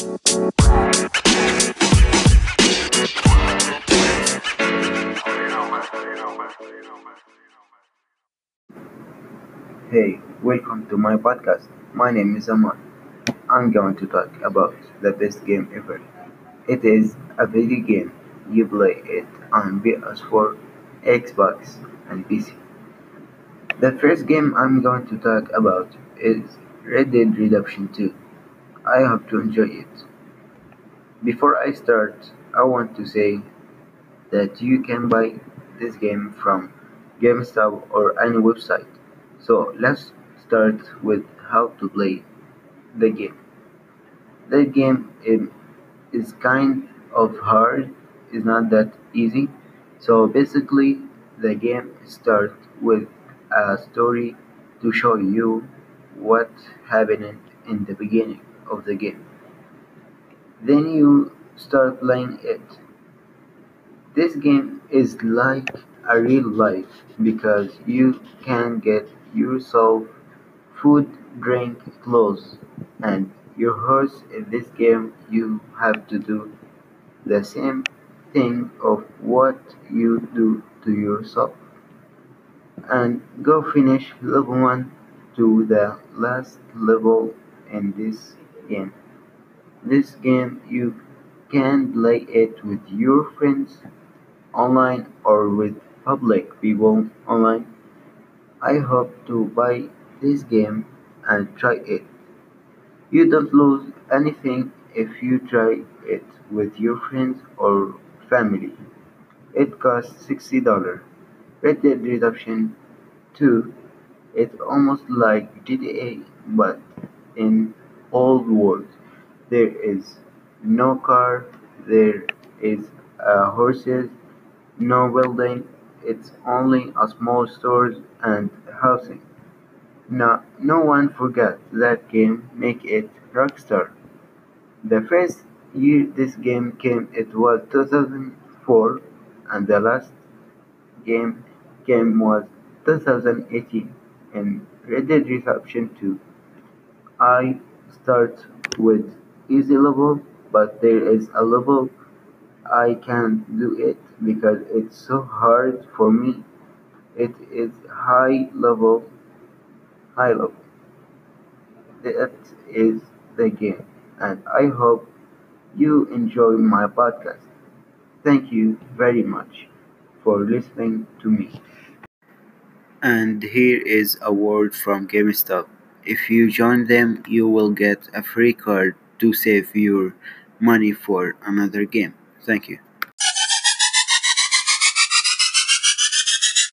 Hey, welcome to my podcast. My name is Aman. I'm going to talk about the best game ever. It is a video game. You play it on PS4, Xbox, and PC. The first game I'm going to talk about is Red Dead Redemption 2. I hope to enjoy it. Before I start, I want to say that you can buy this game from GameStop or any website. So let's start with how to play the game. The game is, is kind of hard, it's not that easy. So basically, the game starts with a story to show you what happened in the beginning of the game. Then you start playing it. This game is like a real life because you can get yourself food, drink, clothes, and your horse. In this game, you have to do the same thing of what you do to yourself and go finish level 1 to the last level in this game. This game you can play it with your friends online or with public people online. I hope to buy this game and try it. You don't lose anything if you try it with your friends or family. It costs $60. Red Dead Redemption 2 It's almost like GTA but in old world. There is no car, there is uh, horses, no building, it's only a small stores and housing. No, no one forgot that game make it Rockstar. The first year this game came it was 2004 and the last game came was 2018 in Red Dead Redemption 2. I start with easy level but there is a level I can't do it because it's so hard for me. It is high level high level. That is the game and I hope you enjoy my podcast. Thank you very much for listening to me. And here is a word from GameStop. If you join them, you will get a free card to save your money for another game. Thank you.